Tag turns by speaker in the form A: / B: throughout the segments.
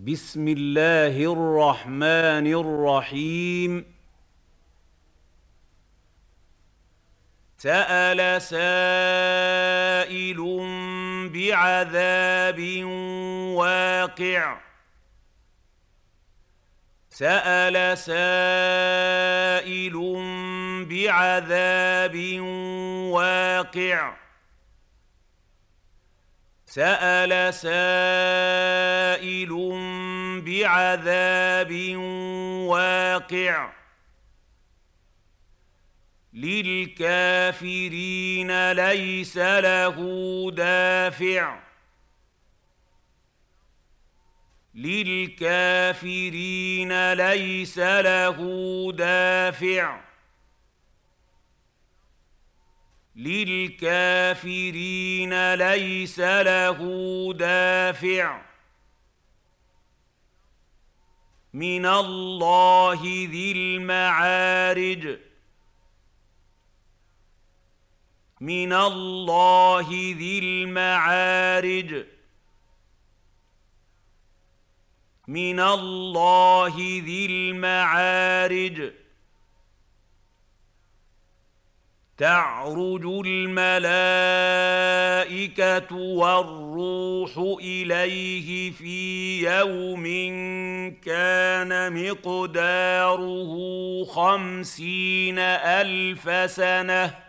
A: بسم الله الرحمن الرحيم سال سائل بعذاب واقع سال سائل بعذاب واقع سال سائل بعذاب واقع للكافرين ليس له دافع للكافرين ليس له دافع للكافرين ليس له دافع من الله ذي المعارج من الله ذي المعارج من الله ذي المعارج تعرج الملائكه والروح اليه في يوم كان مقداره خمسين الف سنه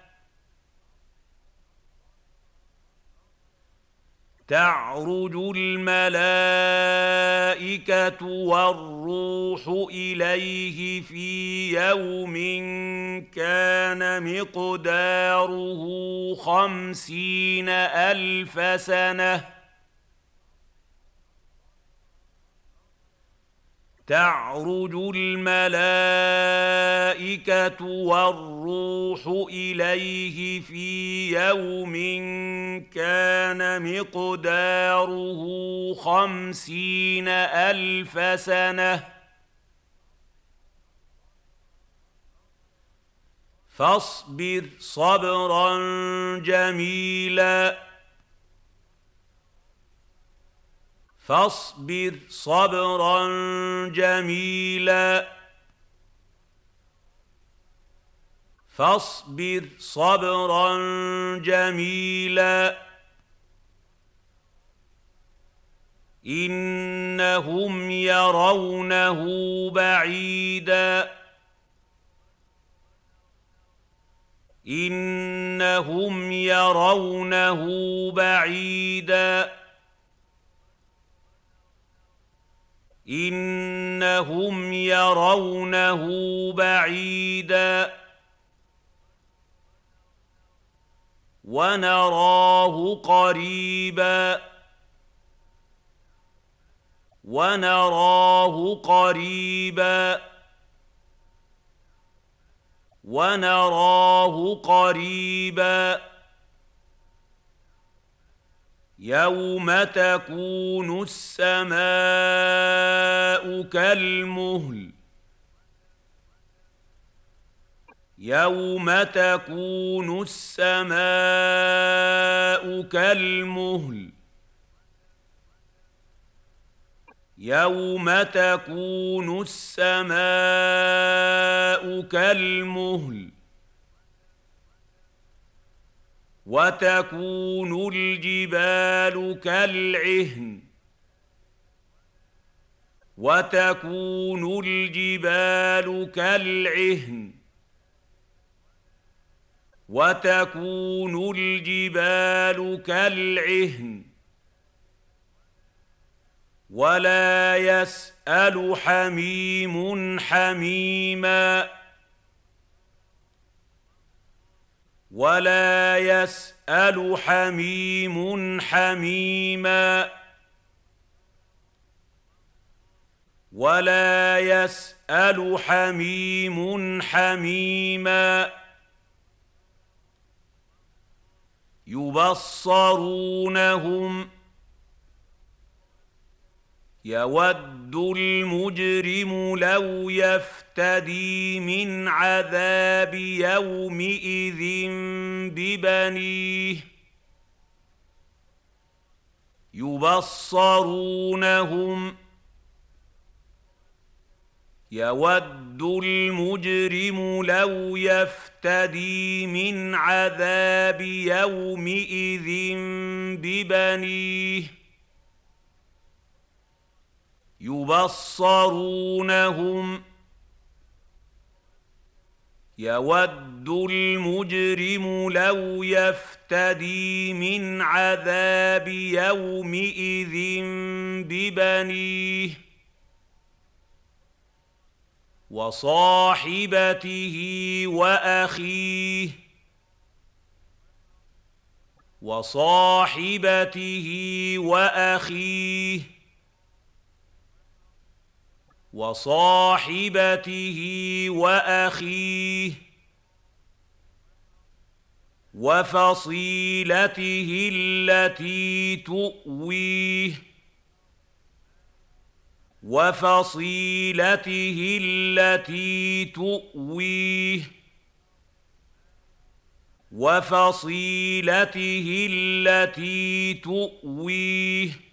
A: تعرج الملائكه والروح اليه في يوم كان مقداره خمسين الف سنه تعرج الملائكه والروح اليه في يوم كان مقداره خمسين الف سنه فاصبر صبرا جميلا فاصبر صبرا جميلا فاصبر صبرا جميلا انهم يرونه بعيدا انهم يرونه بعيدا انهم يرونه بعيدا ونراه قريبا ونراه قريبا ونراه قريبا يوم تكون السماء كالمهل يوم تكون السماء كالمهل يوم تكون السماء كالمهل وتكون الجبال كالعهن وتكون الجبال كالعهن وتكون الجبال كالعهن ولا يسأل حميم حميماً ولا يسأل حميم حميما ولا يسأل حميم حميما يبصرونهم يود المجرم لو يفتدي من عذاب يومئذ ببنيه يبصرونهم يود المجرم لو يفتدي من عذاب يومئذ ببنيه يبصرونهم يود المجرم لو يفتدي من عذاب يومئذ ببنيه وصاحبته واخيه وصاحبته واخيه وصاحبته واخيه وفصيلته التي تؤويه وفصيلته التي تؤويه وفصيلته التي تؤويه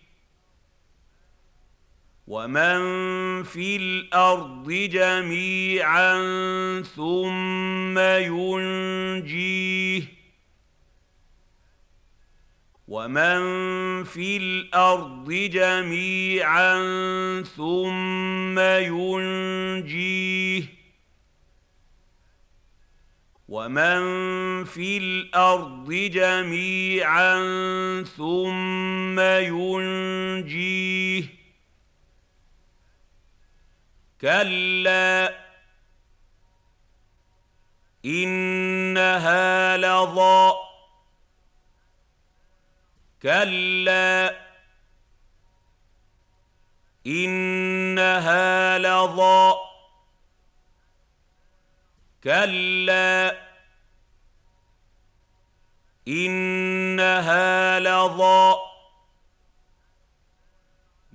A: ومن في الارض جميعا ثم ينجيه ومن في الارض جميعا ثم ينجيه ومن في الارض جميعا ثم ينجيه كلا إنها لظى كلا إنها لظى كلا إنها لظى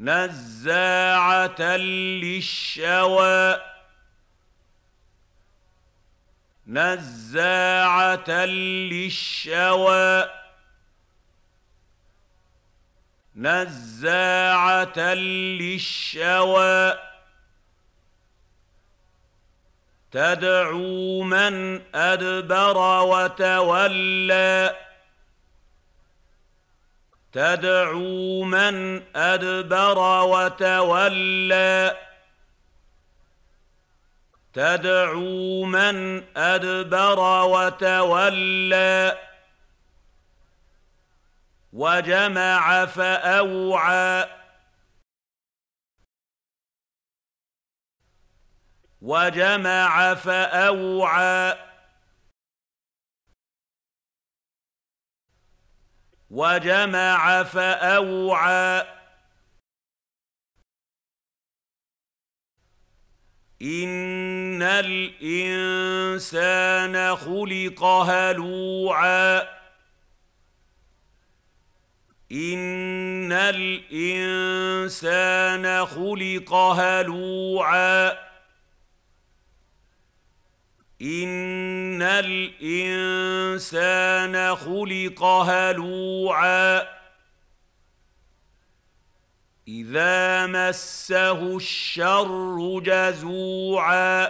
A: نزاعة للشوى نزاعة للشوى نزاعة للشوى تدعو من أدبر وتولى تدعو من ادبر وتولى تدعو من ادبر وتولى وجمع فاوعى وجمع فاوعى وَجَمَعَ فَأَوْعَى إِنَّ الْإِنسَانَ خُلِقَ هَلُوعًا إِنَّ الْإِنسَانَ خُلِقَ هَلُوعًا ان الانسان خلق هلوعا اذا مسه الشر جزوعا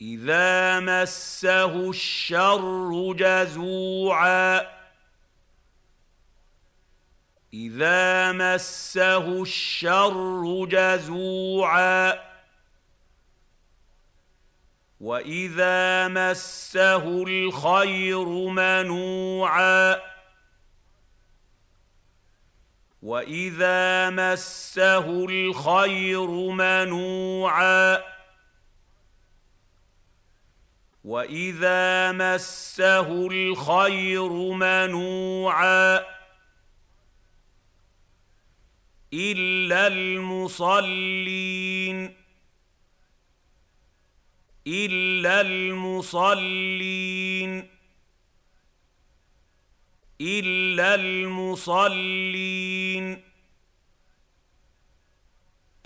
A: اذا مسه الشر جزوعا اذا مسه الشر جزوعا واذا مسه الخير منوعا واذا مسه الخير منوعا واذا مسه الخير منوعا الا المصلين إلا المصلين إلا المصلين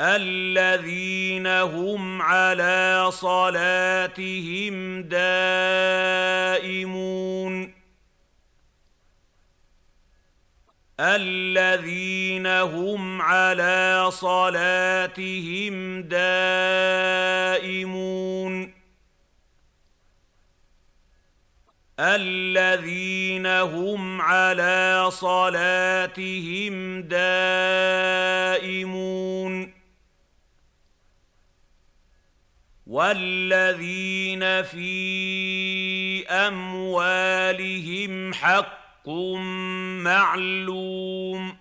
A: الذين هم على صلاتهم دائمون الَّذِينَ هُمْ عَلَىٰ صَلَاتِهِمْ دَائِمُونَ الَّذِينَ هُمْ عَلَىٰ صَلَاتِهِمْ دَائِمُونَ وَالَّذِينَ فِي أَمْوَالِهِمْ حَقٌّ حق معلوم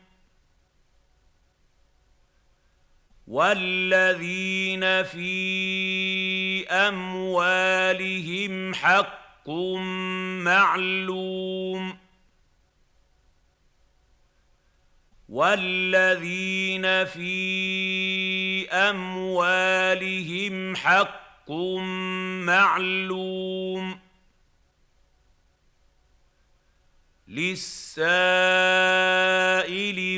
A: والذين في اموالهم حق معلوم والذين في اموالهم حق معلوم للسائل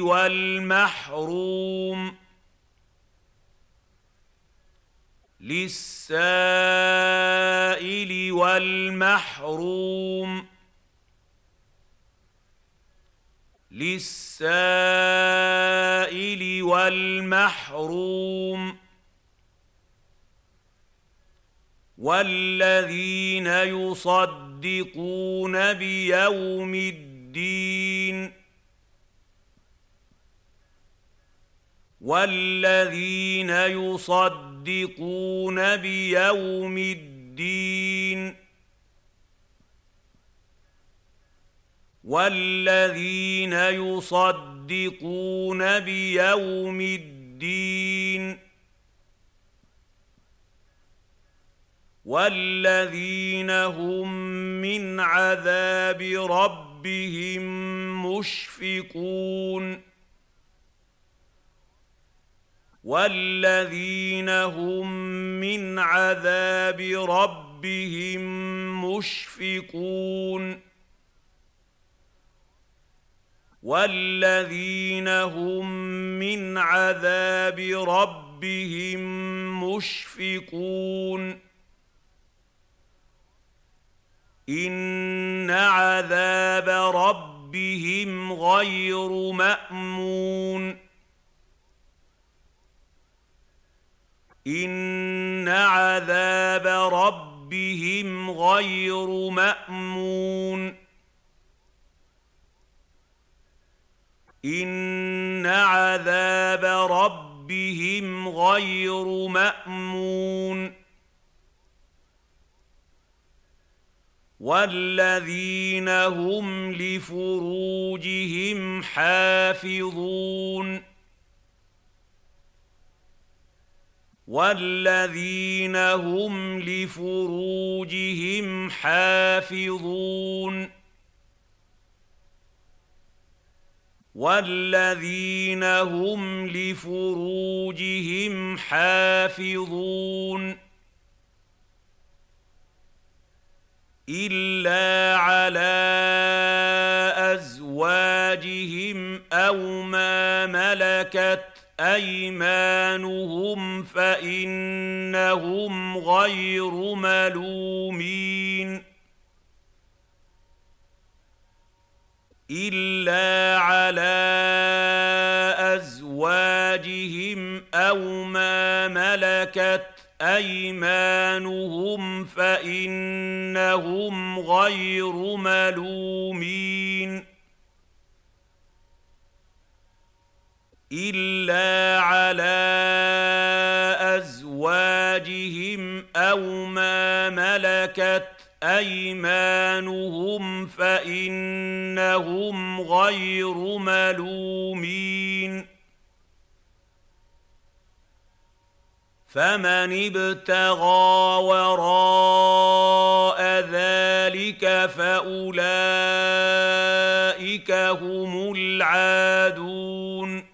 A: والمحروم للسائل والمحروم للسائل والمحروم والذين يصدقون يصدقون بيوم الدين والذين يصدقون بيوم الدين والذين يصدقون بيوم الدين والذين هم من عذاب ربهم مشفقون والذين هم من عذاب ربهم مشفقون والذين هم من عذاب ربهم مشفقون والذين هم من عذاب ربهم مشفقون إن عذاب ربهم غير مأمون إن عذاب ربهم غير مأمون إن عذاب ربهم غير مأمون والذين هم لفروجهم حافظون والذين هم لفروجهم حافظون والذين هم لفروجهم حافظون إلا على أزواجهم أو ما ملكت أيمانهم فإنهم غير ملومين إلا على أزواجهم أو ما ملكت ايمانهم فانهم غير ملومين الا على ازواجهم او ما ملكت ايمانهم فانهم غير ملومين فمن ابتغى وراء ذلك فاولئك هم العادون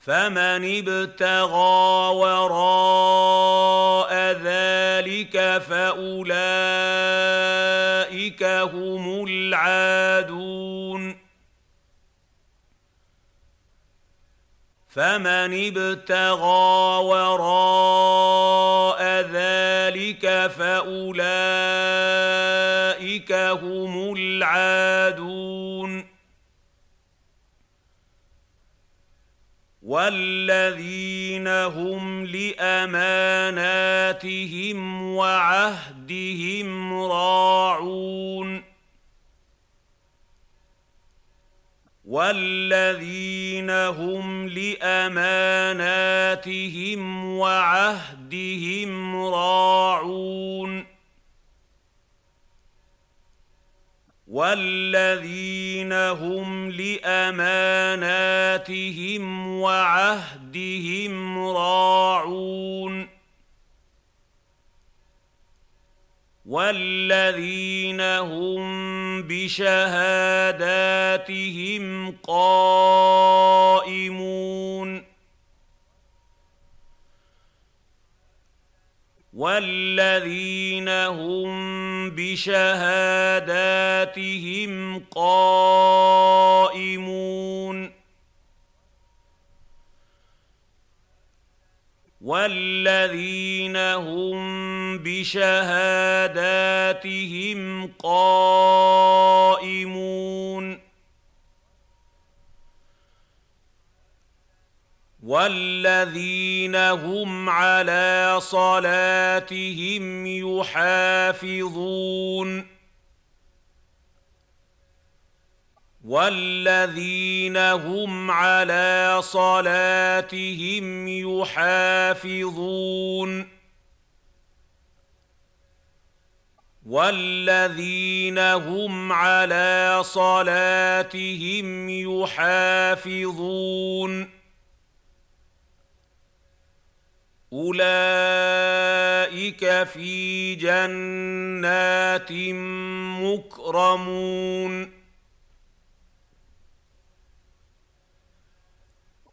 A: فمن ابتغى وراء ذلك فاولئك هم العادون فمن ابتغى وراء ذلك فاولئك هم العادون والذين هم لاماناتهم وعهدهم راعون والذين هم لاماناتهم وعهدهم راعون والذين هم لاماناتهم وعهدهم راعون والذين هم بشهاداتهم قائمون والذين هم بشهاداتهم قائمون والذين هم بشهاداتهم قائمون والذين هم على صلاتهم يحافظون والذين هم على صلاتهم يحافظون والذين هم على صلاتهم يحافظون اولئك في جنات مكرمون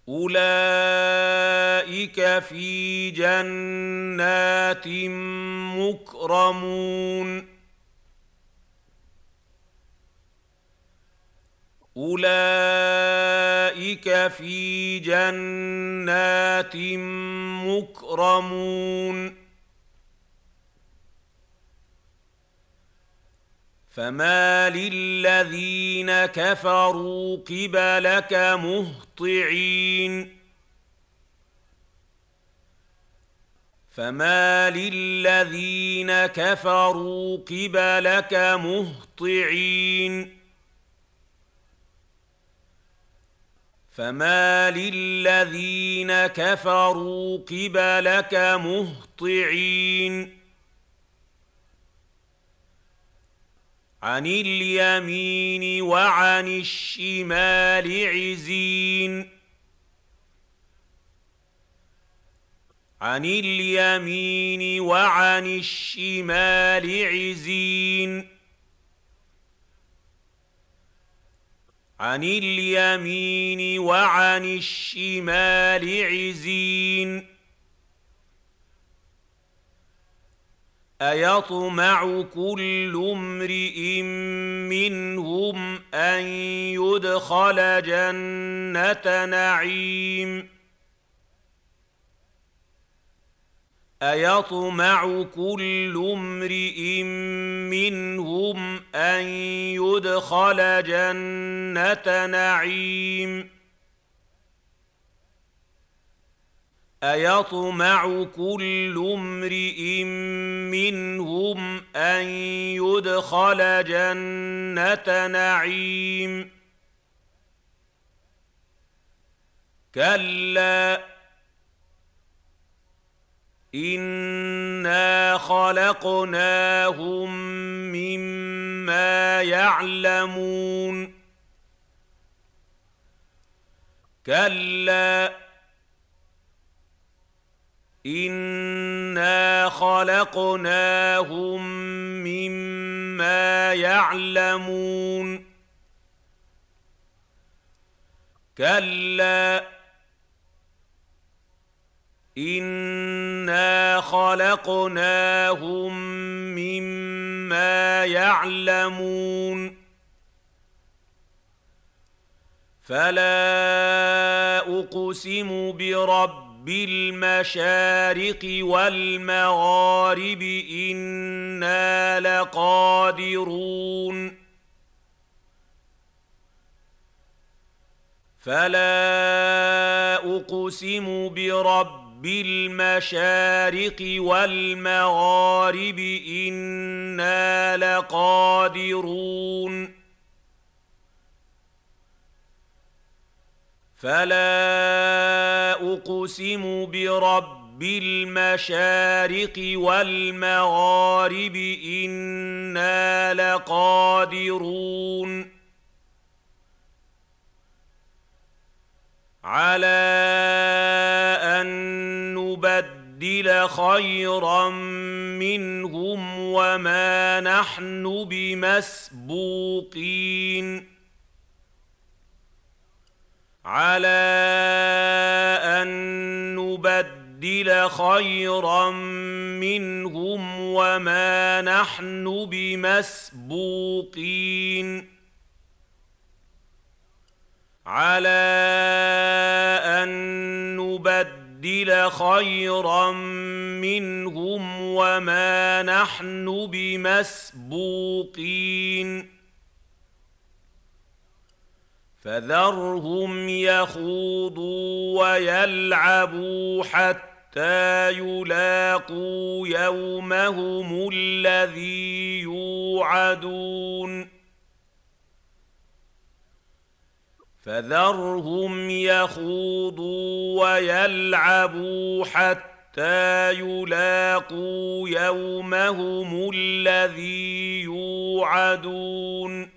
A: اولئك في جنات مكرمون اولئك في جنات مكرمون أولئك في فما للذين كفروا قبلك مهطعين فما للذين كفروا قبلك مهطعين فما للذين كفروا قبلك مهطعين عن اليمين وعن الشمال عزين عن اليمين وعن الشمال عزين عن اليمين وعن الشمال عزين ايطمع كل امرئ منهم ان يدخل جنه نعيم ايطمع كل امرئ منهم ان يدخل جنه نعيم ايطمع كل امرئ منهم ان يدخل جنه نعيم كلا انا خلقناهم مما يعلمون كلا انا خلقناهم مما يعلمون كلا انا خلقناهم مما يعلمون فلا اقسم برب بالمشارق والمغارب انا لقادرون فلا اقسم برب المشارق والمغارب انا لقادرون فلا اقسم برب المشارق والمغارب انا لقادرون على ان نبدل خيرا منهم وما نحن بمسبوقين على أن نبدل خيرا منهم وما نحن بمسبوقين على أن نبدل خيرا منهم وما نحن بمسبوقين فذرهم يخوضوا ويلعبوا حتى يلاقوا يومهم الذي يوعدون فذرهم يخوضوا ويلعبوا حتى يلاقوا يومهم الذي يوعدون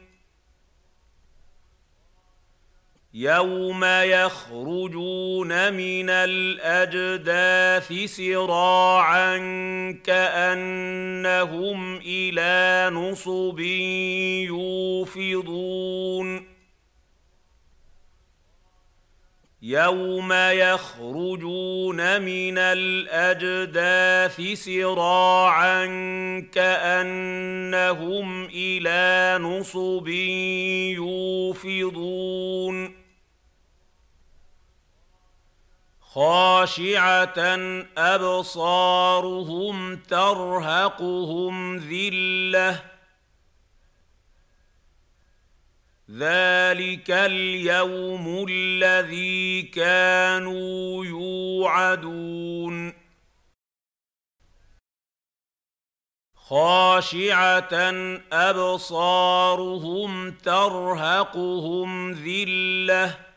A: يوم يخرجون من الاجداث سراعا كانهم الى نصب يوفضون يوم يخرجون من الاجداث سراعا كانهم الى نصب يوفضون خاشعه ابصارهم ترهقهم ذله ذلك اليوم الذي كانوا يوعدون خاشعه ابصارهم ترهقهم ذله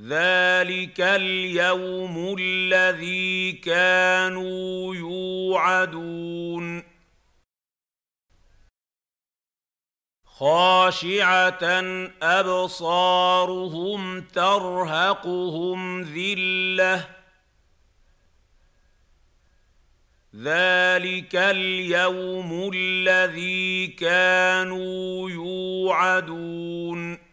A: ذلك اليوم الذي كانوا يوعدون خاشعه ابصارهم ترهقهم ذله ذلك اليوم الذي كانوا يوعدون